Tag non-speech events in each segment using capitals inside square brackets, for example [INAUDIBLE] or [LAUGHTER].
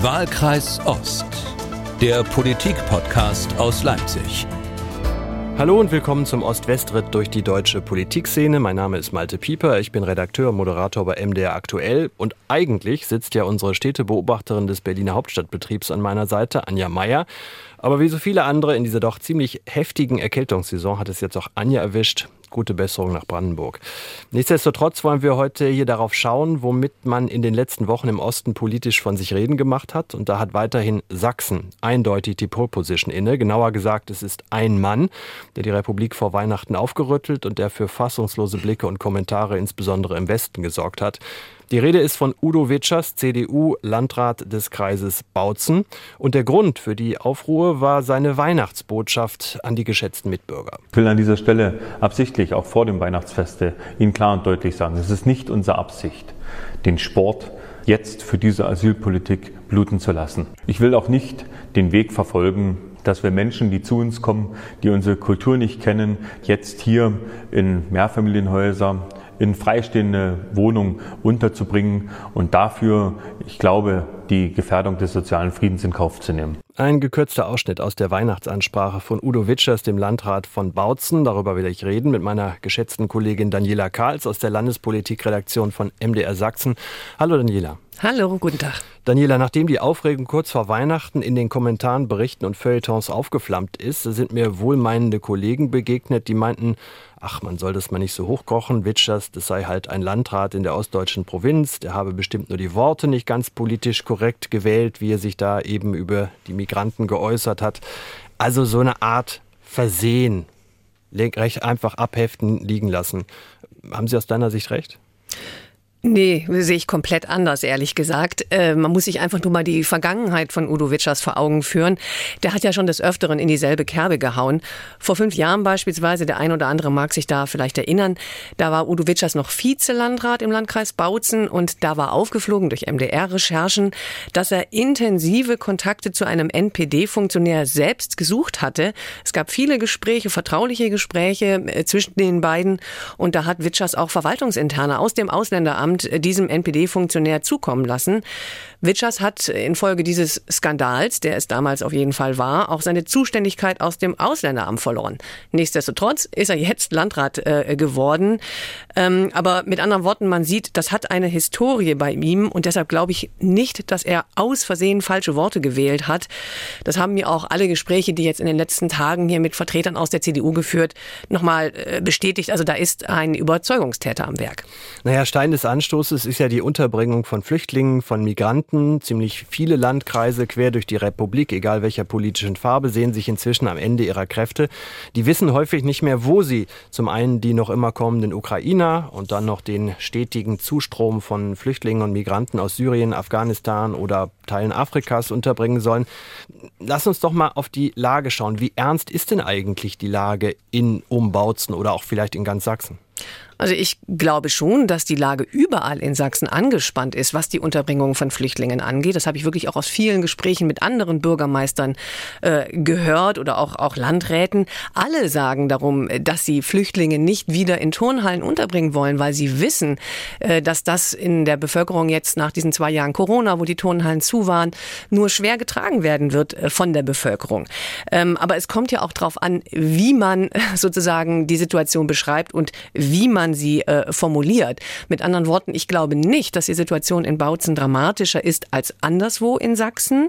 Wahlkreis Ost, der Politik-Podcast aus Leipzig. Hallo und willkommen zum Ost-West-Ritt durch die deutsche Politikszene. Mein Name ist Malte Pieper, ich bin Redakteur und Moderator bei MDR Aktuell und eigentlich sitzt ja unsere Städtebeobachterin des Berliner Hauptstadtbetriebs an meiner Seite, Anja Meier. Aber wie so viele andere in dieser doch ziemlich heftigen Erkältungssaison hat es jetzt auch Anja erwischt. Gute Besserung nach Brandenburg. Nichtsdestotrotz wollen wir heute hier darauf schauen, womit man in den letzten Wochen im Osten politisch von sich reden gemacht hat. Und da hat weiterhin Sachsen eindeutig die Pole Position inne. Genauer gesagt, es ist ein Mann, der die Republik vor Weihnachten aufgerüttelt und der für fassungslose Blicke und Kommentare insbesondere im Westen gesorgt hat. Die Rede ist von Udo Witschers, CDU, Landrat des Kreises Bautzen. Und der Grund für die Aufruhr war seine Weihnachtsbotschaft an die geschätzten Mitbürger. Ich will an dieser Stelle absichtlich auch vor dem Weihnachtsfeste Ihnen klar und deutlich sagen, es ist nicht unsere Absicht, den Sport jetzt für diese Asylpolitik bluten zu lassen. Ich will auch nicht den Weg verfolgen, dass wir Menschen, die zu uns kommen, die unsere Kultur nicht kennen, jetzt hier in Mehrfamilienhäuser in freistehende Wohnungen unterzubringen und dafür, ich glaube, die Gefährdung des sozialen Friedens in Kauf zu nehmen. Ein gekürzter Ausschnitt aus der Weihnachtsansprache von Udo Witschers, dem Landrat von Bautzen. Darüber will ich reden mit meiner geschätzten Kollegin Daniela Karls aus der Landespolitikredaktion von MDR Sachsen. Hallo Daniela. Hallo, guten Tag. Daniela, nachdem die Aufregung kurz vor Weihnachten in den Kommentaren, Berichten und Feuilletons aufgeflammt ist, sind mir wohlmeinende Kollegen begegnet, die meinten, ach, man soll das mal nicht so hochkochen. Witschers, das sei halt ein Landrat in der ostdeutschen Provinz, der habe bestimmt nur die Worte nicht ganz politisch korrekt gewählt, wie er sich da eben über die Migranten geäußert hat. Also so eine Art Versehen, recht einfach abheften, liegen lassen. Haben Sie aus deiner Sicht recht? Nee, sehe ich komplett anders, ehrlich gesagt. Äh, man muss sich einfach nur mal die Vergangenheit von Udo Witschers vor Augen führen. Der hat ja schon des Öfteren in dieselbe Kerbe gehauen. Vor fünf Jahren beispielsweise, der ein oder andere mag sich da vielleicht erinnern, da war Udo Witschers noch Vizelandrat im Landkreis Bautzen und da war aufgeflogen durch MDR-Recherchen, dass er intensive Kontakte zu einem NPD-Funktionär selbst gesucht hatte. Es gab viele Gespräche, vertrauliche Gespräche äh, zwischen den beiden und da hat Witschers auch Verwaltungsinterne aus dem Ausländeramt Amt diesem NPD-Funktionär zukommen lassen. Witschers hat infolge dieses Skandals, der es damals auf jeden Fall war, auch seine Zuständigkeit aus dem Ausländeramt verloren. Nichtsdestotrotz ist er jetzt Landrat äh, geworden. Ähm, aber mit anderen Worten, man sieht, das hat eine Historie bei ihm und deshalb glaube ich nicht, dass er aus Versehen falsche Worte gewählt hat. Das haben mir auch alle Gespräche, die jetzt in den letzten Tagen hier mit Vertretern aus der CDU geführt, nochmal äh, bestätigt. Also da ist ein Überzeugungstäter am Werk. Naja, Stein des Anstoßes ist ja die Unterbringung von Flüchtlingen, von Migranten. Ziemlich viele Landkreise quer durch die Republik, egal welcher politischen Farbe, sehen sich inzwischen am Ende ihrer Kräfte. Die wissen häufig nicht mehr, wo sie zum einen die noch immer kommenden Ukrainer und dann noch den stetigen Zustrom von Flüchtlingen und Migranten aus Syrien, Afghanistan oder Teilen Afrikas unterbringen sollen. Lass uns doch mal auf die Lage schauen. Wie ernst ist denn eigentlich die Lage in Umbautzen oder auch vielleicht in ganz Sachsen? Also ich glaube schon, dass die Lage überall in Sachsen angespannt ist, was die Unterbringung von Flüchtlingen angeht. Das habe ich wirklich auch aus vielen Gesprächen mit anderen Bürgermeistern äh, gehört oder auch, auch Landräten. Alle sagen darum, dass sie Flüchtlinge nicht wieder in Turnhallen unterbringen wollen, weil sie wissen, äh, dass das in der Bevölkerung jetzt nach diesen zwei Jahren Corona, wo die Turnhallen zu waren, nur schwer getragen werden wird äh, von der Bevölkerung. Ähm, aber es kommt ja auch darauf an, wie man sozusagen die Situation beschreibt und wie man man sie äh, formuliert. Mit anderen Worten, ich glaube nicht, dass die Situation in Bautzen dramatischer ist als anderswo in Sachsen.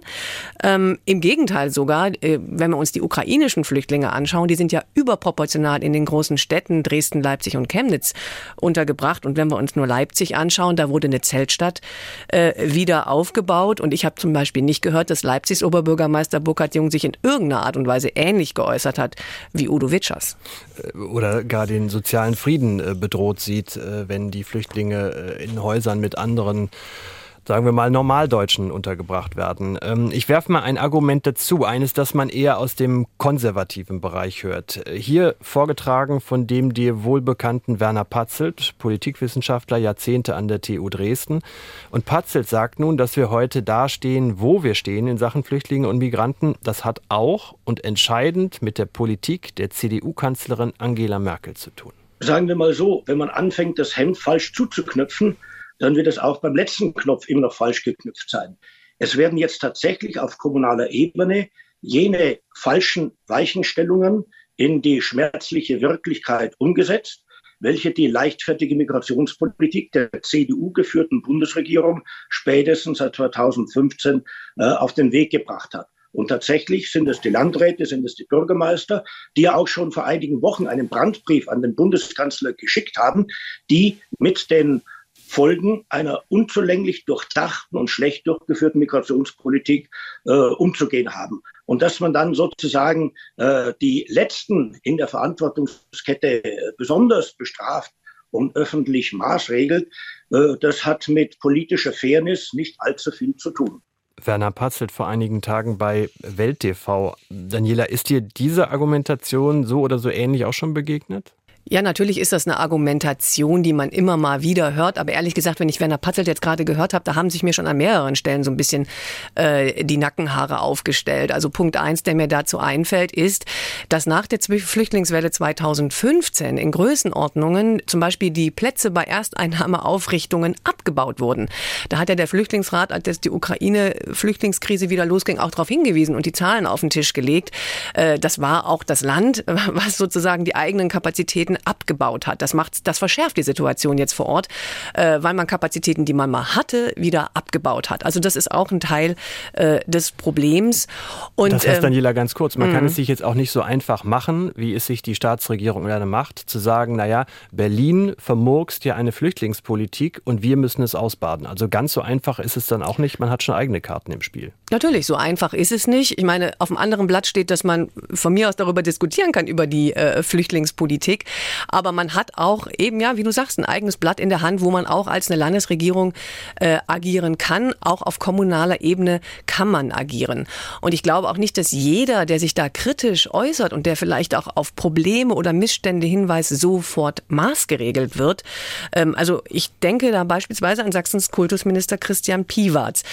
Ähm, Im Gegenteil sogar, äh, wenn wir uns die ukrainischen Flüchtlinge anschauen, die sind ja überproportional in den großen Städten Dresden, Leipzig und Chemnitz untergebracht. Und wenn wir uns nur Leipzig anschauen, da wurde eine Zeltstadt äh, wieder aufgebaut. Und ich habe zum Beispiel nicht gehört, dass Leipzigs Oberbürgermeister Burkhard Jung sich in irgendeiner Art und Weise ähnlich geäußert hat wie Udo Witschers. Äh, oder gar den sozialen Frieden äh, bedroht sieht, äh, wenn die Flüchtlinge äh, in Häusern mit anderen sagen wir mal, Normaldeutschen untergebracht werden. Ähm, ich werfe mal ein Argument dazu, eines, das man eher aus dem konservativen Bereich hört. Hier vorgetragen von dem dir wohlbekannten Werner Patzelt, Politikwissenschaftler, Jahrzehnte an der TU Dresden. Und Patzelt sagt nun, dass wir heute da stehen, wo wir stehen in Sachen Flüchtlinge und Migranten. Das hat auch und entscheidend mit der Politik der CDU-Kanzlerin Angela Merkel zu tun sagen wir mal so, wenn man anfängt, das Hemd falsch zuzuknöpfen, dann wird es auch beim letzten Knopf immer noch falsch geknüpft sein. es werden jetzt tatsächlich auf kommunaler Ebene jene falschen Weichenstellungen in die schmerzliche Wirklichkeit umgesetzt, welche die leichtfertige Migrationspolitik der CDU geführten Bundesregierung spätestens seit 2015 äh, auf den Weg gebracht hat. Und tatsächlich sind es die Landräte, sind es die Bürgermeister, die ja auch schon vor einigen Wochen einen Brandbrief an den Bundeskanzler geschickt haben, die mit den Folgen einer unzulänglich durchdachten und schlecht durchgeführten Migrationspolitik äh, umzugehen haben. Und dass man dann sozusagen äh, die Letzten in der Verantwortungskette besonders bestraft und öffentlich maßregelt, äh, das hat mit politischer Fairness nicht allzu viel zu tun. Werner Patzelt vor einigen Tagen bei Welt TV. Daniela, ist dir diese Argumentation so oder so ähnlich auch schon begegnet? Ja, natürlich ist das eine Argumentation, die man immer mal wieder hört. Aber ehrlich gesagt, wenn ich Werner Patzelt jetzt gerade gehört habe, da haben sich mir schon an mehreren Stellen so ein bisschen äh, die Nackenhaare aufgestellt. Also Punkt eins, der mir dazu einfällt, ist, dass nach der Flüchtlingswelle 2015 in Größenordnungen zum Beispiel die Plätze bei Ersteinnahmeaufrichtungen abgebaut wurden. Da hat ja der Flüchtlingsrat, als die Ukraine-Flüchtlingskrise wieder losging, auch darauf hingewiesen und die Zahlen auf den Tisch gelegt. Äh, das war auch das Land, [LAUGHS] was sozusagen die eigenen Kapazitäten abgebaut hat. Das macht, das verschärft die Situation jetzt vor Ort, äh, weil man Kapazitäten, die man mal hatte, wieder abgebaut hat. Also das ist auch ein Teil äh, des Problems. Und, das heißt, ähm, Daniela, ganz kurz, man kann mhm. es sich jetzt auch nicht so einfach machen, wie es sich die Staatsregierung gerne macht, zu sagen, naja, Berlin vermurkst ja eine Flüchtlingspolitik und wir müssen es ausbaden. Also ganz so einfach ist es dann auch nicht. Man hat schon eigene Karten im Spiel. Natürlich, so einfach ist es nicht. Ich meine, auf dem anderen Blatt steht, dass man von mir aus darüber diskutieren kann, über die äh, Flüchtlingspolitik. Aber man hat auch eben, ja, wie du sagst, ein eigenes Blatt in der Hand, wo man auch als eine Landesregierung äh, agieren kann. Auch auf kommunaler Ebene kann man agieren. Und ich glaube auch nicht, dass jeder, der sich da kritisch äußert und der vielleicht auch auf Probleme oder Missstände hinweist, sofort maßgeregelt wird. Ähm, also ich denke da beispielsweise an Sachsens Kultusminister Christian Piwarz.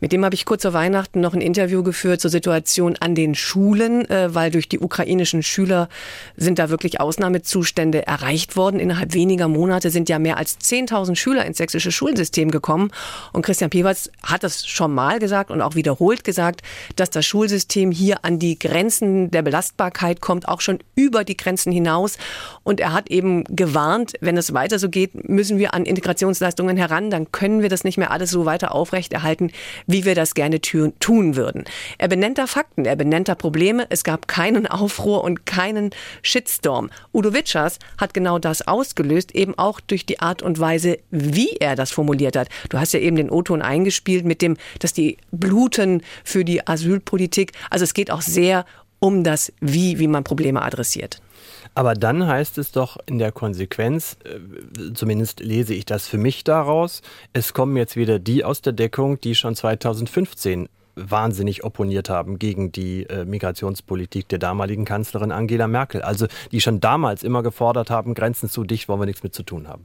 Mit dem habe ich kurz vor Weihnachten noch ein Interview geführt zur Situation an den Schulen, äh, weil durch die ukrainischen Schüler sind da wirklich Ausnahmezustände Zustände erreicht worden. Innerhalb weniger Monate sind ja mehr als 10.000 Schüler ins sächsische Schulsystem gekommen. Und Christian Piewatz hat das schon mal gesagt und auch wiederholt gesagt, dass das Schulsystem hier an die Grenzen der Belastbarkeit kommt, auch schon über die Grenzen hinaus. Und er hat eben gewarnt, wenn es weiter so geht, müssen wir an Integrationsleistungen heran, dann können wir das nicht mehr alles so weiter aufrechterhalten, wie wir das gerne tun würden. Er benennt da Fakten, er benennt da Probleme. Es gab keinen Aufruhr und keinen Shitstorm. Udo Witscher Peters hat genau das ausgelöst, eben auch durch die Art und Weise, wie er das formuliert hat. Du hast ja eben den O-Ton eingespielt mit dem, dass die bluten für die Asylpolitik. Also es geht auch sehr um das Wie, wie man Probleme adressiert. Aber dann heißt es doch in der Konsequenz, äh, zumindest lese ich das für mich daraus, es kommen jetzt wieder die aus der Deckung, die schon 2015 wahnsinnig opponiert haben gegen die äh, Migrationspolitik der damaligen Kanzlerin Angela Merkel. Also die schon damals immer gefordert haben, Grenzen zu dicht, wollen wir nichts mit zu tun haben.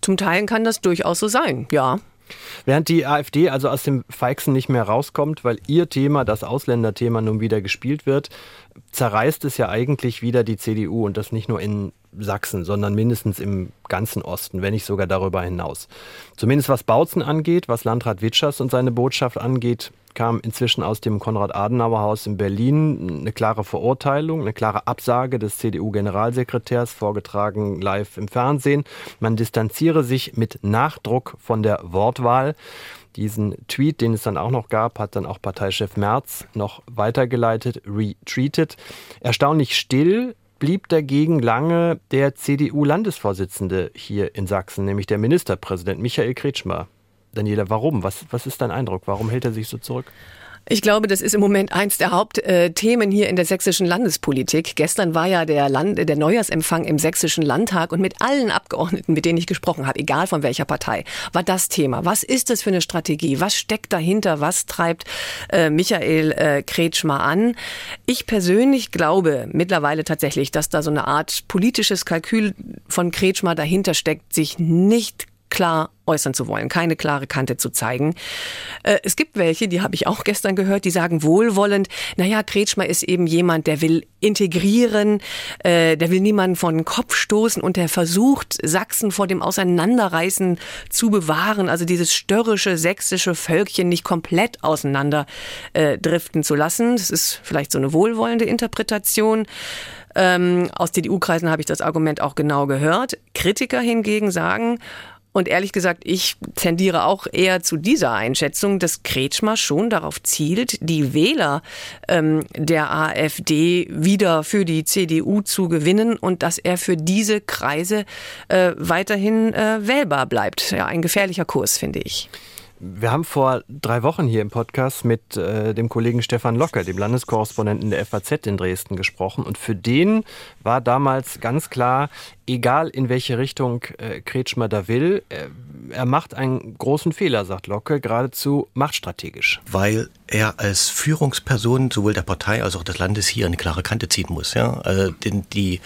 Zum Teil kann das durchaus so sein, ja. Während die AfD also aus dem Feixen nicht mehr rauskommt, weil ihr Thema, das Ausländerthema, nun wieder gespielt wird, zerreißt es ja eigentlich wieder die CDU und das nicht nur in Sachsen, sondern mindestens im ganzen Osten, wenn nicht sogar darüber hinaus. Zumindest was Bautzen angeht, was Landrat Witschers und seine Botschaft angeht, kam inzwischen aus dem Konrad-Adenauer-Haus in Berlin eine klare Verurteilung, eine klare Absage des CDU-Generalsekretärs, vorgetragen live im Fernsehen. Man distanziere sich mit Nachdruck von der Wortwahl. Diesen Tweet, den es dann auch noch gab, hat dann auch Parteichef Merz noch weitergeleitet, retweetet. Erstaunlich still blieb dagegen lange der CDU-Landesvorsitzende hier in Sachsen, nämlich der Ministerpräsident Michael Kretschmer. Daniela, warum? Was, was ist dein Eindruck? Warum hält er sich so zurück? Ich glaube, das ist im Moment eins der Hauptthemen hier in der sächsischen Landespolitik. Gestern war ja der, Land, der Neujahrsempfang im sächsischen Landtag und mit allen Abgeordneten, mit denen ich gesprochen habe, egal von welcher Partei, war das Thema. Was ist das für eine Strategie? Was steckt dahinter? Was treibt äh, Michael äh, Kretschmer an? Ich persönlich glaube mittlerweile tatsächlich, dass da so eine Art politisches Kalkül von Kretschmer dahinter steckt, sich nicht klar äußern zu wollen, keine klare Kante zu zeigen. Äh, es gibt welche, die habe ich auch gestern gehört, die sagen wohlwollend, naja, Kretschmer ist eben jemand, der will integrieren, äh, der will niemanden vor den Kopf stoßen und der versucht, Sachsen vor dem Auseinanderreißen zu bewahren, also dieses störrische sächsische Völkchen nicht komplett auseinander äh, driften zu lassen. Das ist vielleicht so eine wohlwollende Interpretation. Ähm, aus CDU-Kreisen habe ich das Argument auch genau gehört. Kritiker hingegen sagen, und ehrlich gesagt, ich tendiere auch eher zu dieser Einschätzung, dass Kretschmer schon darauf zielt, die Wähler ähm, der AfD wieder für die CDU zu gewinnen und dass er für diese Kreise äh, weiterhin äh, wählbar bleibt. Ja, ein gefährlicher Kurs, finde ich. Wir haben vor drei Wochen hier im Podcast mit äh, dem Kollegen Stefan Locke, dem Landeskorrespondenten der FAZ in Dresden, gesprochen. Und für den war damals ganz klar, egal in welche Richtung äh, Kretschmer da will, äh, er macht einen großen Fehler, sagt Locke, geradezu machtstrategisch. Weil er als Führungsperson sowohl der Partei als auch des Landes hier eine klare Kante ziehen muss. Ja? Also, denn die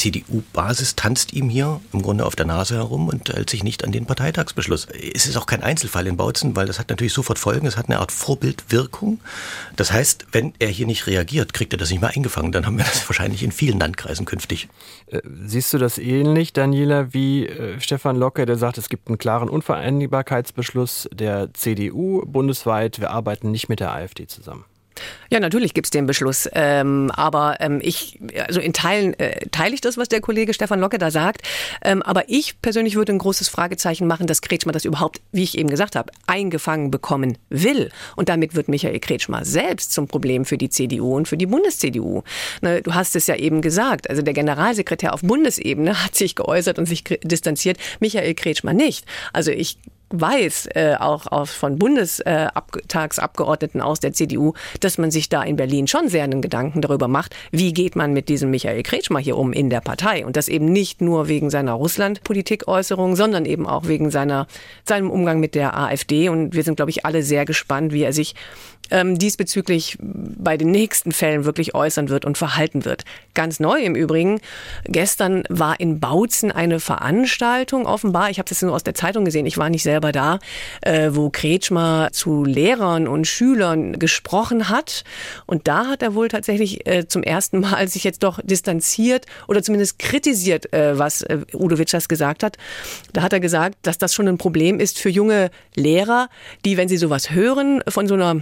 CDU-Basis tanzt ihm hier im Grunde auf der Nase herum und hält sich nicht an den Parteitagsbeschluss. Es ist auch kein Einzelfall in Bautzen, weil das hat natürlich sofort Folgen. Es hat eine Art Vorbildwirkung. Das heißt, wenn er hier nicht reagiert, kriegt er das nicht mehr eingefangen. Dann haben wir das [LAUGHS] wahrscheinlich in vielen Landkreisen künftig. Äh, siehst du das ähnlich, Daniela, wie äh, Stefan Locke, der sagt, es gibt einen klaren Unvereinbarkeitsbeschluss der CDU bundesweit. Wir arbeiten nicht mit der AfD zusammen. Ja, natürlich gibt es den Beschluss. Ähm, aber ähm, ich, also in Teilen äh, teile ich das, was der Kollege Stefan Locke da sagt. Ähm, aber ich persönlich würde ein großes Fragezeichen machen, dass Kretschmer das überhaupt, wie ich eben gesagt habe, eingefangen bekommen will. Und damit wird Michael Kretschmer selbst zum Problem für die CDU und für die Bundes-CDU. Ne, du hast es ja eben gesagt. Also der Generalsekretär auf Bundesebene [LAUGHS] hat sich geäußert und sich distanziert. Michael Kretschmer nicht. Also ich weiß, äh, auch, auch von Bundestagsabgeordneten aus der CDU, dass man sich da in Berlin schon sehr einen Gedanken darüber macht, wie geht man mit diesem Michael Kretschmer hier um in der Partei. Und das eben nicht nur wegen seiner Russland-Politikäußerung, sondern eben auch wegen seiner, seinem Umgang mit der AfD. Und wir sind, glaube ich, alle sehr gespannt, wie er sich ähm, diesbezüglich bei den nächsten Fällen wirklich äußern wird und verhalten wird. Ganz neu im Übrigen, gestern war in Bautzen eine Veranstaltung offenbar, ich habe das nur aus der Zeitung gesehen, ich war nicht selber da, äh, wo Kretschmer zu Lehrern und Schülern gesprochen hat. Und da hat er wohl tatsächlich äh, zum ersten Mal sich jetzt doch distanziert oder zumindest kritisiert, äh, was äh, Udo Witschers gesagt hat. Da hat er gesagt, dass das schon ein Problem ist für junge Lehrer, die, wenn sie sowas hören von so einer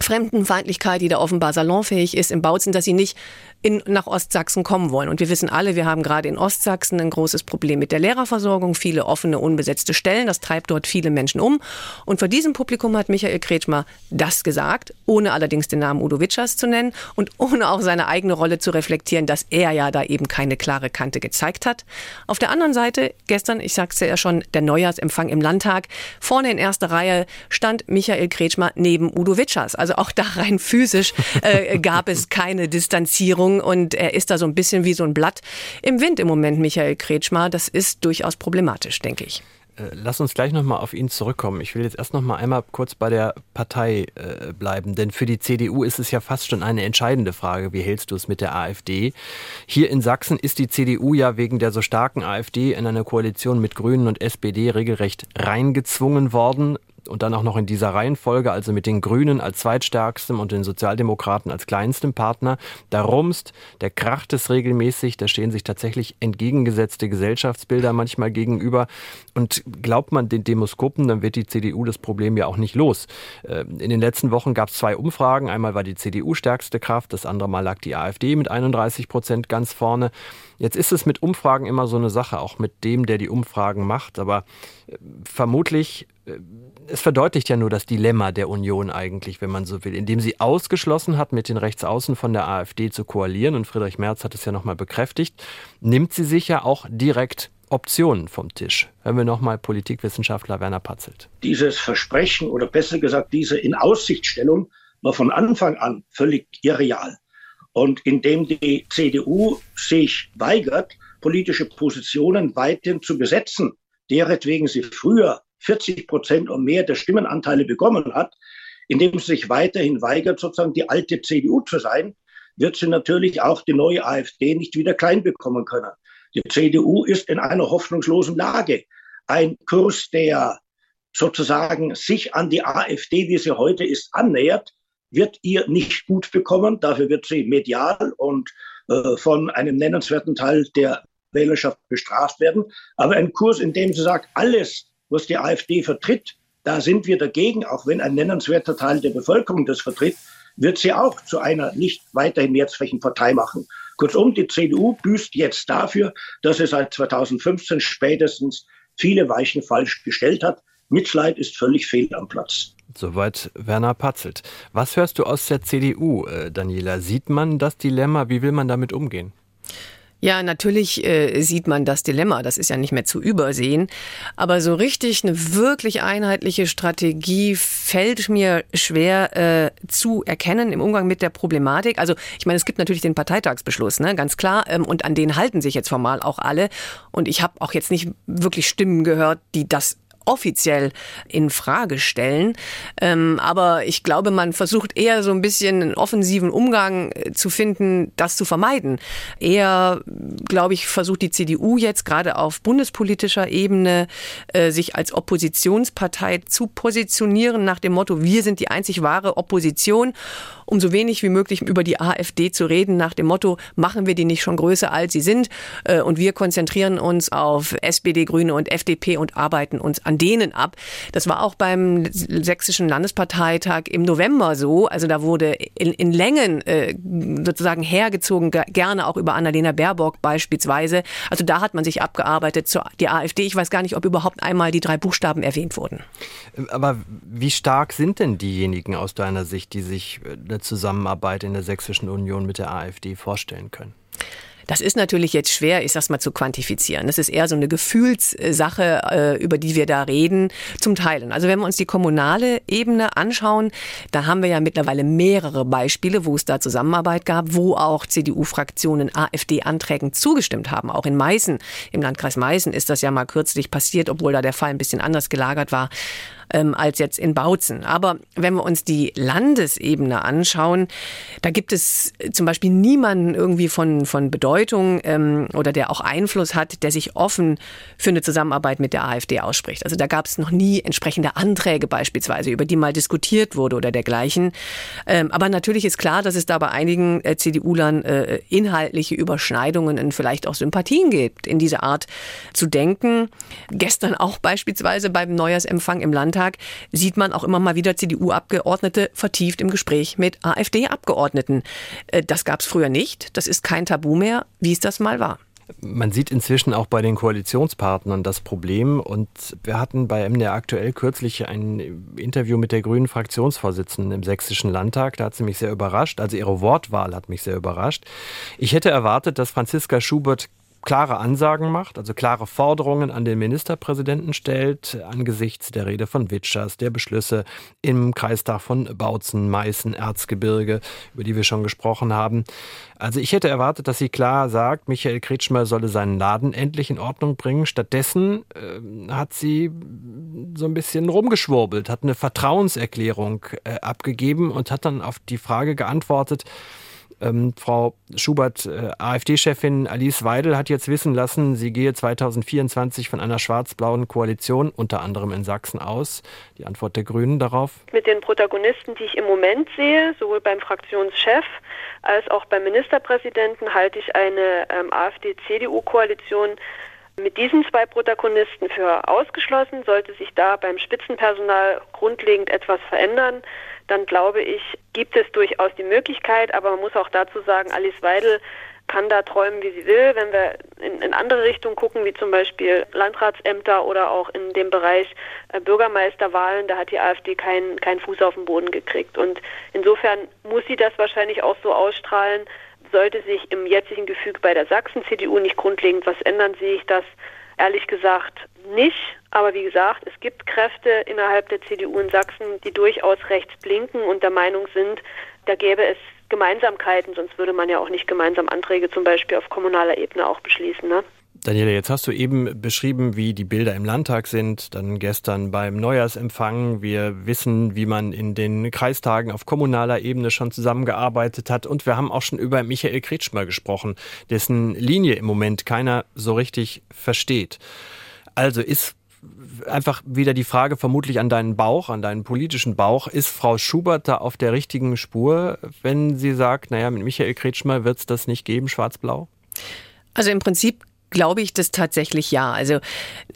Fremdenfeindlichkeit, die da offenbar salonfähig ist im Bautzen, dass sie nicht in, nach Ostsachsen kommen wollen. Und wir wissen alle, wir haben gerade in Ostsachsen ein großes Problem mit der Lehrerversorgung, viele offene, unbesetzte Stellen. Das treibt dort viele Menschen um. Und vor diesem Publikum hat Michael Kretschmer das gesagt, ohne allerdings den Namen Udo Witschers zu nennen und ohne auch seine eigene Rolle zu reflektieren, dass er ja da eben keine klare Kante gezeigt hat. Auf der anderen Seite, gestern, ich sagte ja schon, der Neujahrsempfang im Landtag, vorne in erster Reihe stand Michael Kretschmer neben Udo Witschers. Also auch da rein physisch äh, gab es keine Distanzierung und er ist da so ein bisschen wie so ein Blatt im Wind im Moment, Michael Kretschmer. Das ist durchaus problematisch, denke ich. Äh, lass uns gleich nochmal auf ihn zurückkommen. Ich will jetzt erst nochmal einmal kurz bei der Partei äh, bleiben, denn für die CDU ist es ja fast schon eine entscheidende Frage. Wie hältst du es mit der AfD? Hier in Sachsen ist die CDU ja wegen der so starken AfD in eine Koalition mit Grünen und SPD regelrecht reingezwungen worden und dann auch noch in dieser Reihenfolge, also mit den Grünen als zweitstärkstem und den Sozialdemokraten als kleinstem Partner. Da rumst, der kracht es regelmäßig, da stehen sich tatsächlich entgegengesetzte Gesellschaftsbilder manchmal gegenüber. Und glaubt man den Demoskopen, dann wird die CDU das Problem ja auch nicht los. Äh, in den letzten Wochen gab es zwei Umfragen. Einmal war die CDU stärkste Kraft, das andere Mal lag die AfD mit 31 Prozent ganz vorne. Jetzt ist es mit Umfragen immer so eine Sache, auch mit dem, der die Umfragen macht. Aber äh, vermutlich es verdeutlicht ja nur das Dilemma der Union eigentlich, wenn man so will, indem sie ausgeschlossen hat, mit den Rechtsaußen von der AfD zu koalieren, und Friedrich Merz hat es ja nochmal bekräftigt, nimmt sie sich ja auch direkt Optionen vom Tisch. Hören wir nochmal Politikwissenschaftler Werner Patzelt. Dieses Versprechen oder besser gesagt diese Inaussichtstellung war von Anfang an völlig irreal. Und indem die CDU sich weigert, politische Positionen weiterhin zu besetzen, deretwegen sie früher 40 Prozent und mehr der Stimmenanteile bekommen hat, indem sie sich weiterhin weigert, sozusagen die alte CDU zu sein, wird sie natürlich auch die neue AfD nicht wieder klein bekommen können. Die CDU ist in einer hoffnungslosen Lage. ein Kurs, der sozusagen sich an die AfD, wie sie heute ist, annähert, wird ihr nicht gut bekommen. Dafür wird sie medial und äh, von einem nennenswerten Teil der Wählerschaft bestraft werden. Aber ein Kurs, in dem sie sagt, alles, was die AfD vertritt, da sind wir dagegen, auch wenn ein nennenswerter Teil der Bevölkerung das vertritt, wird sie auch zu einer nicht weiterhin mehrzwecken Partei machen. Kurzum, die CDU büßt jetzt dafür, dass sie seit 2015 spätestens viele Weichen falsch gestellt hat. Mitleid ist völlig fehl am Platz. Soweit Werner Patzelt. Was hörst du aus der CDU, äh, Daniela? Sieht man das Dilemma? Wie will man damit umgehen? Ja, natürlich äh, sieht man das Dilemma, das ist ja nicht mehr zu übersehen. Aber so richtig eine wirklich einheitliche Strategie fällt mir schwer äh, zu erkennen im Umgang mit der Problematik. Also ich meine, es gibt natürlich den Parteitagsbeschluss, ne, ganz klar, ähm, und an den halten sich jetzt formal auch alle. Und ich habe auch jetzt nicht wirklich Stimmen gehört, die das offiziell in Frage stellen. Ähm, aber ich glaube, man versucht eher so ein bisschen einen offensiven Umgang äh, zu finden, das zu vermeiden. Eher, glaube ich, versucht die CDU jetzt gerade auf bundespolitischer Ebene äh, sich als Oppositionspartei zu positionieren nach dem Motto, wir sind die einzig wahre Opposition um so wenig wie möglich über die AfD zu reden, nach dem Motto, machen wir die nicht schon größer, als sie sind. Äh, und wir konzentrieren uns auf SPD, Grüne und FDP und arbeiten uns an denen ab. Das war auch beim sächsischen Landesparteitag im November so. Also da wurde in, in Längen äh, sozusagen hergezogen, gerne auch über Annalena Baerbock beispielsweise. Also da hat man sich abgearbeitet zur die AfD. Ich weiß gar nicht, ob überhaupt einmal die drei Buchstaben erwähnt wurden. Aber wie stark sind denn diejenigen aus deiner Sicht, die sich äh, Zusammenarbeit in der Sächsischen Union mit der AfD vorstellen können? Das ist natürlich jetzt schwer, ich sag's mal, zu quantifizieren. Das ist eher so eine Gefühlssache, äh, über die wir da reden, zum Teilen. Also wenn wir uns die kommunale Ebene anschauen, da haben wir ja mittlerweile mehrere Beispiele, wo es da Zusammenarbeit gab, wo auch CDU-Fraktionen AfD-Anträgen zugestimmt haben. Auch in Meißen, im Landkreis Meißen ist das ja mal kürzlich passiert, obwohl da der Fall ein bisschen anders gelagert war ähm, als jetzt in Bautzen. Aber wenn wir uns die Landesebene anschauen, da gibt es zum Beispiel niemanden irgendwie von, von Bedeutung ähm, oder der auch Einfluss hat, der sich offen für eine Zusammenarbeit mit der AfD ausspricht. Also da gab es noch nie entsprechende Anträge beispielsweise, über die mal diskutiert wurde oder dergleichen. Ähm, aber natürlich ist klar, dass es da bei einigen äh, CDU-Lern äh, inhaltliche Überschneidungen und vielleicht auch Sympathien gibt, in diese Art zu denken. Gestern auch beispielsweise beim Neujahrsempfang im Landtag Landtag sieht man auch immer mal wieder CDU-Abgeordnete vertieft im Gespräch mit AfD-Abgeordneten. Äh, das gab es früher nicht. Das ist kein Tabu mehr, wie es das mal war. Man sieht inzwischen auch bei den Koalitionspartnern das Problem und wir hatten bei MDR aktuell kürzlich ein Interview mit der grünen Fraktionsvorsitzenden im Sächsischen Landtag. Da hat sie mich sehr überrascht. Also ihre Wortwahl hat mich sehr überrascht. Ich hätte erwartet, dass Franziska Schubert klare Ansagen macht, also klare Forderungen an den Ministerpräsidenten stellt, angesichts der Rede von Witschers, der Beschlüsse im Kreistag von Bautzen, Meißen, Erzgebirge, über die wir schon gesprochen haben. Also ich hätte erwartet, dass sie klar sagt, Michael Kretschmer solle seinen Laden endlich in Ordnung bringen. Stattdessen äh, hat sie so ein bisschen rumgeschwurbelt, hat eine Vertrauenserklärung äh, abgegeben und hat dann auf die Frage geantwortet, ähm, Frau Schubert, äh, AfD-Chefin Alice Weidel hat jetzt wissen lassen, sie gehe 2024 von einer schwarz-blauen Koalition, unter anderem in Sachsen, aus. Die Antwort der Grünen darauf? Mit den Protagonisten, die ich im Moment sehe, sowohl beim Fraktionschef als auch beim Ministerpräsidenten, halte ich eine ähm, AfD-CDU-Koalition mit diesen zwei Protagonisten für ausgeschlossen. Sollte sich da beim Spitzenpersonal grundlegend etwas verändern, dann glaube ich, gibt es durchaus die Möglichkeit, aber man muss auch dazu sagen, Alice Weidel kann da träumen, wie sie will. Wenn wir in, in andere Richtungen gucken, wie zum Beispiel Landratsämter oder auch in dem Bereich äh, Bürgermeisterwahlen, da hat die AfD keinen keinen Fuß auf den Boden gekriegt. Und insofern muss sie das wahrscheinlich auch so ausstrahlen. Sollte sich im jetzigen Gefüge bei der Sachsen-CDU nicht grundlegend was ändern, sehe ich das ehrlich gesagt nicht. Aber wie gesagt, es gibt Kräfte innerhalb der CDU in Sachsen, die durchaus rechts blinken und der Meinung sind, da gäbe es Gemeinsamkeiten, sonst würde man ja auch nicht gemeinsam Anträge zum Beispiel auf kommunaler Ebene auch beschließen. Ne? Daniela, jetzt hast du eben beschrieben, wie die Bilder im Landtag sind, dann gestern beim Neujahrsempfang. Wir wissen, wie man in den Kreistagen auf kommunaler Ebene schon zusammengearbeitet hat. Und wir haben auch schon über Michael Kretschmer gesprochen, dessen Linie im Moment keiner so richtig versteht. Also ist einfach wieder die Frage vermutlich an deinen Bauch, an deinen politischen Bauch. Ist Frau Schubert da auf der richtigen Spur, wenn sie sagt, naja, mit Michael Kretschmer wird es das nicht geben, schwarz-blau? Also im Prinzip glaube ich das tatsächlich ja. Also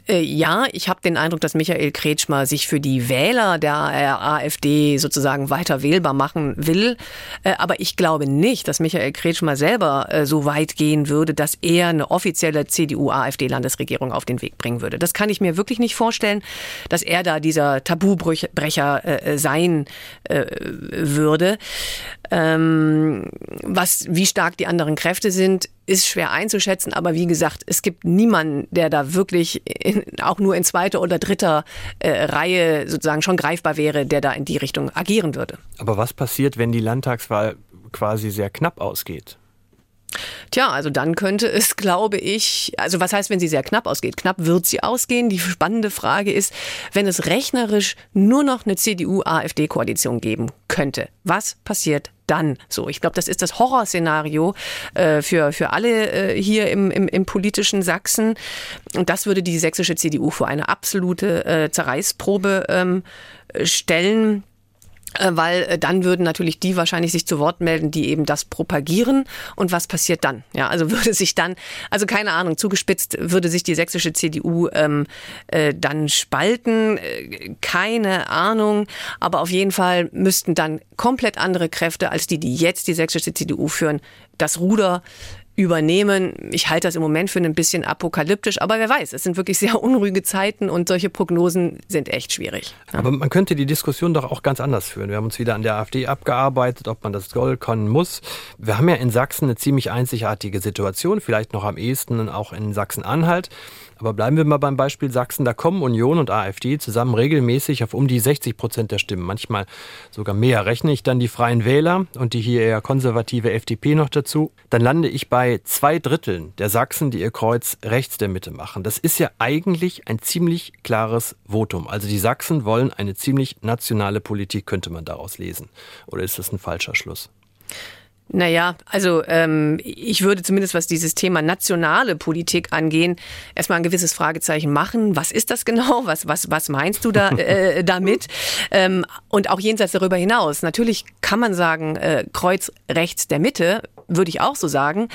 äh, ja, ich habe den Eindruck, dass Michael Kretschmer sich für die Wähler der äh, AfD sozusagen weiter wählbar machen will. Äh, aber ich glaube nicht, dass Michael Kretschmer selber äh, so weit gehen würde, dass er eine offizielle CDU-AfD-Landesregierung auf den Weg bringen würde. Das kann ich mir wirklich nicht vorstellen, dass er da dieser Tabubrecher äh, sein würde. Ähm, was, wie stark die anderen Kräfte sind, ist schwer einzuschätzen, aber wie gesagt, es gibt niemanden, der da wirklich in, auch nur in zweiter oder dritter äh, Reihe sozusagen schon greifbar wäre, der da in die Richtung agieren würde. Aber was passiert, wenn die Landtagswahl quasi sehr knapp ausgeht? Tja, also dann könnte es, [LAUGHS] glaube ich, also was heißt, wenn sie sehr knapp ausgeht? Knapp wird sie ausgehen. Die spannende Frage ist, wenn es rechnerisch nur noch eine CDU-AfD-Koalition geben könnte, was passiert dann so? Ich glaube, das ist das Horrorszenario äh, für, für alle äh, hier im, im, im politischen Sachsen. Und das würde die sächsische CDU vor eine absolute äh, Zerreißprobe ähm, stellen. Äh, weil äh, dann würden natürlich die wahrscheinlich sich zu Wort melden, die eben das propagieren. Und was passiert dann? Ja, also [LAUGHS] würde sich dann, also keine Ahnung, zugespitzt würde sich die sächsische CDU ähm, äh, dann spalten. Äh, keine Ahnung. Aber auf jeden Fall müssten dann komplett andere Kräfte als die, die jetzt die sächsische CDU führen, das Ruder übernehmen. Ich halte das im Moment für ein bisschen apokalyptisch, aber wer weiß, es sind wirklich sehr [LAUGHS] unruhige Zeiten und solche Prognosen sind echt schwierig. Ja. Aber man könnte die Diskussion doch auch ganz anders führen. Wir haben uns wieder an der AfD abgearbeitet, ob man das soll, können, muss. Wir haben ja in Sachsen eine ziemlich einzigartige Situation, vielleicht noch am ehesten auch in Sachsen-Anhalt. Aber bleiben wir mal beim Beispiel Sachsen. Da kommen Union und AfD zusammen regelmäßig auf um die 60 Prozent der Stimmen. Manchmal sogar mehr. Rechne ich dann die Freien Wähler und die hier eher konservative FDP noch dazu, dann lande ich bei zwei Dritteln der Sachsen, die ihr Kreuz rechts der Mitte machen. Das ist ja eigentlich ein ziemlich klares Votum. Also die Sachsen wollen eine ziemlich nationale Politik, könnte man daraus lesen. Oder ist das ein falscher Schluss? Naja, also ähm, ich würde zumindest, was dieses Thema nationale Politik angehen, erstmal ein gewisses Fragezeichen machen. Was ist das genau? Was, was, was meinst du da [LAUGHS] äh, damit? Ähm, und auch jenseits darüber hinaus. Natürlich kann man sagen, äh, Kreuz rechts der Mitte, würde ich auch so sagen.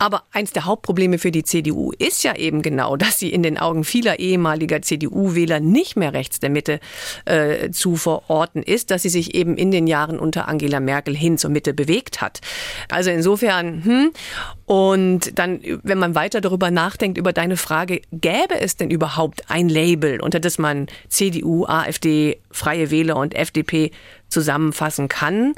Aber eins der Hauptprobleme für die CDU ist ja eben genau, dass sie in den Augen vieler ehemaliger CDU-Wähler nicht mehr rechts der Mitte äh, zu verorten ist, dass sie sich eben in den Jahren unter Angela Merkel hin zur Mitte bewegt hat. Also insofern, hm, und dann, wenn man weiter darüber nachdenkt, über deine Frage, gäbe es denn überhaupt ein Label, unter das man CDU, AfD, Freie Wähler und FDP zusammenfassen kann?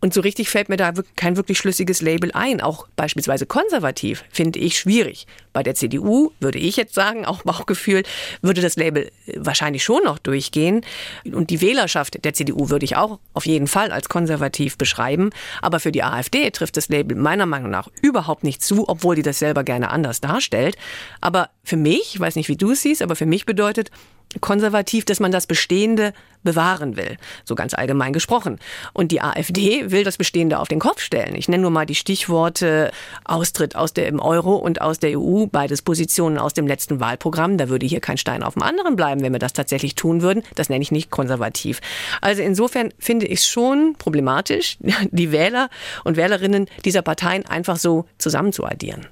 Und so richtig fällt mir da kein wirklich schlüssiges Label ein. Auch beispielsweise konservativ finde ich schwierig. Bei der CDU würde ich jetzt sagen, auch Bauchgefühl, würde das Label wahrscheinlich schon noch durchgehen. Und die Wählerschaft der CDU würde ich auch auf jeden Fall als konservativ beschreiben. Aber für die AfD trifft das Label meiner Meinung nach überhaupt nicht zu, obwohl die das selber gerne anders darstellt. Aber für mich, ich weiß nicht, wie du es siehst, aber für mich bedeutet konservativ, dass man das Bestehende bewahren will, so ganz allgemein gesprochen. Und die AfD will das Bestehende auf den Kopf stellen. Ich nenne nur mal die Stichworte Austritt aus dem Euro und aus der EU, beides Positionen aus dem letzten Wahlprogramm. Da würde hier kein Stein auf dem anderen bleiben, wenn wir das tatsächlich tun würden. Das nenne ich nicht konservativ. Also insofern finde ich es schon problematisch, [LAUGHS] die Wähler und Wählerinnen dieser Parteien einfach so zusammenzuaddieren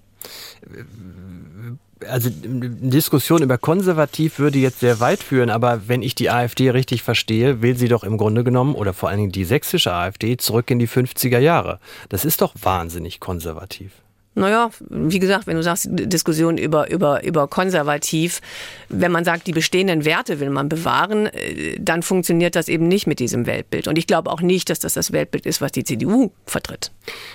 also eine Diskussion über konservativ würde jetzt sehr weit führen, aber wenn ich die AfD richtig verstehe, will sie doch im Grunde genommen oder vor allen Dingen die sächsische AfD zurück in die 50er Jahre. Das ist doch wahnsinnig konservativ. Naja, wie gesagt, wenn du sagst, Diskussion über, über, über konservativ, wenn man sagt, die bestehenden Werte will man bewahren, äh, dann funktioniert das eben nicht mit diesem Weltbild. Und ich glaube auch nicht, dass das das Weltbild ist, was die CDU vertritt.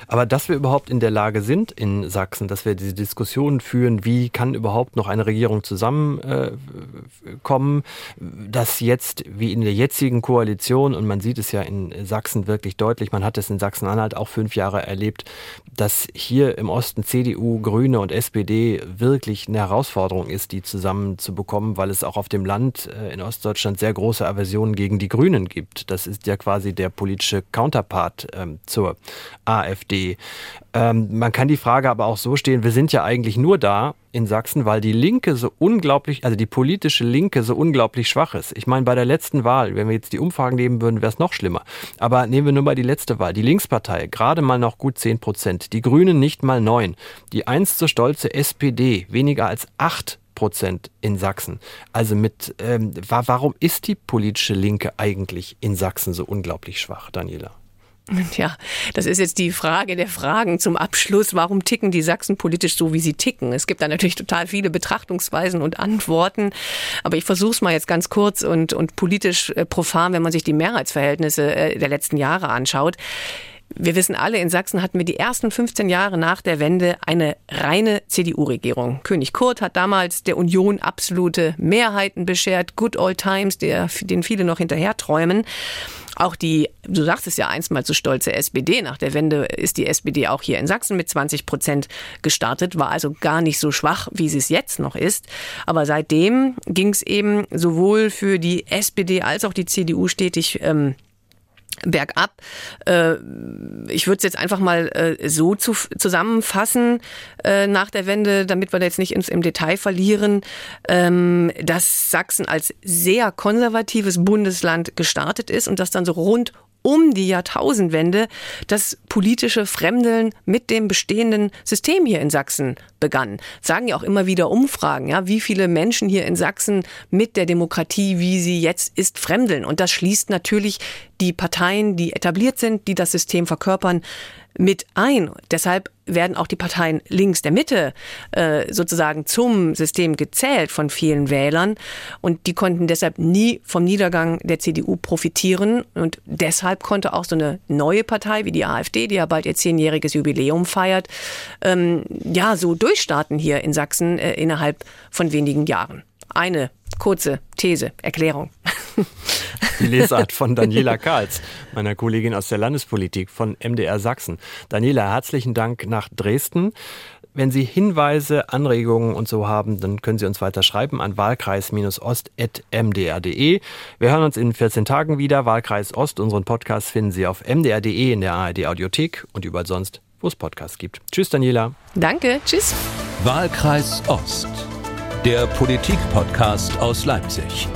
Aber dass wir überhaupt in der Lage sind in Sachsen, dass wir diese Diskussionen führen, wie kann überhaupt noch eine Regierung zusammenkommen, äh, dass jetzt, wie in der jetzigen Koalition, und man sieht es ja in Sachsen wirklich deutlich, man hat es in Sachsen-Anhalt auch fünf Jahre erlebt, dass hier im Osten Osten CDU, Grüne und SPD wirklich eine Herausforderung ist, die zusammenzubekommen, weil es auch auf dem Land äh, in Ostdeutschland sehr große Aversionen gegen die Grünen gibt. Das ist ja quasi der politische Counterpart ähm, zur AfD. Ähm, man kann die Frage aber auch so stehen, wir sind ja eigentlich nur da, in Sachsen, weil die Linke so unglaublich, also die politische Linke so unglaublich schwach ist. Ich meine, bei der letzten Wahl, wenn wir jetzt die Umfragen nehmen würden, wäre es noch schlimmer. Aber nehmen wir nur mal die letzte Wahl. Die Linkspartei, gerade mal noch gut 10 Prozent. Die Grünen nicht mal neun. Die einst so stolze SPD, weniger als acht Prozent in Sachsen. Also mit, ähm, warum ist die politische Linke eigentlich in Sachsen so unglaublich schwach, Daniela? [LAUGHS] Ja, das ist jetzt die Frage der Fragen zum Abschluss. Warum ticken die Sachsen politisch so, wie sie ticken? Es gibt da natürlich total viele Betrachtungsweisen und Antworten. Aber ich versuche es mal jetzt ganz kurz und, und politisch äh, profan, wenn man sich die Mehrheitsverhältnisse äh, der letzten Jahre anschaut. Wir wissen alle, in Sachsen hatten wir die ersten 15 Jahre nach der Wende eine reine CDU-Regierung. König Kurt hat damals der Union absolute Mehrheiten beschert, Good Old Times, der, den viele noch hinterher träumen. Auch die, du sagst es ja einst mal zu stolze SPD, nach der Wende ist die SPD auch hier in Sachsen mit 20 Prozent gestartet, war also gar nicht so schwach, wie sie es jetzt noch ist. Aber seitdem ging es eben sowohl für die SPD als auch die CDU stetig ähm, bergab. Äh, ich würde es jetzt einfach mal äh, so zu, zusammenfassen äh, nach der Wende, damit wir jetzt nicht ins, im Detail verlieren, ähm, dass Sachsen als sehr konservatives Bundesland gestartet ist und das dann so rund um die Jahrtausendwende das politische Fremdeln mit dem bestehenden System hier in Sachsen begann. Sagen ja auch immer wieder Umfragen, ja, wie viele Menschen hier in Sachsen mit der Demokratie, wie sie jetzt ist, fremdeln. Und das schließt natürlich die Parteien, die etabliert sind, die das System verkörpern, mit ein. Deshalb werden auch die Parteien links der Mitte äh, sozusagen zum System gezählt von vielen Wählern. Und die konnten deshalb nie vom Niedergang der CDU profitieren. Und deshalb konnte auch so eine neue Partei wie die AfD, die ja bald ihr zehnjähriges Jubiläum feiert, ähm, ja, so durchstarten hier in Sachsen äh, innerhalb von wenigen Jahren. Eine kurze These, Erklärung. [LAUGHS] Die Lesart von Daniela Karls, meiner Kollegin aus der Landespolitik von MDR Sachsen. Daniela, herzlichen Dank nach Dresden. Wenn Sie Hinweise, Anregungen und so haben, dann können Sie uns weiter schreiben an wahlkreis-ost.mdr.de. Wir hören uns in 14 Tagen wieder. Wahlkreis Ost, unseren Podcast finden Sie auf mdr.de in der ARD Audiothek und überall sonst, wo es Podcasts gibt. Tschüss, Daniela. Danke, tschüss. Wahlkreis Ost, der Politik-Podcast aus Leipzig.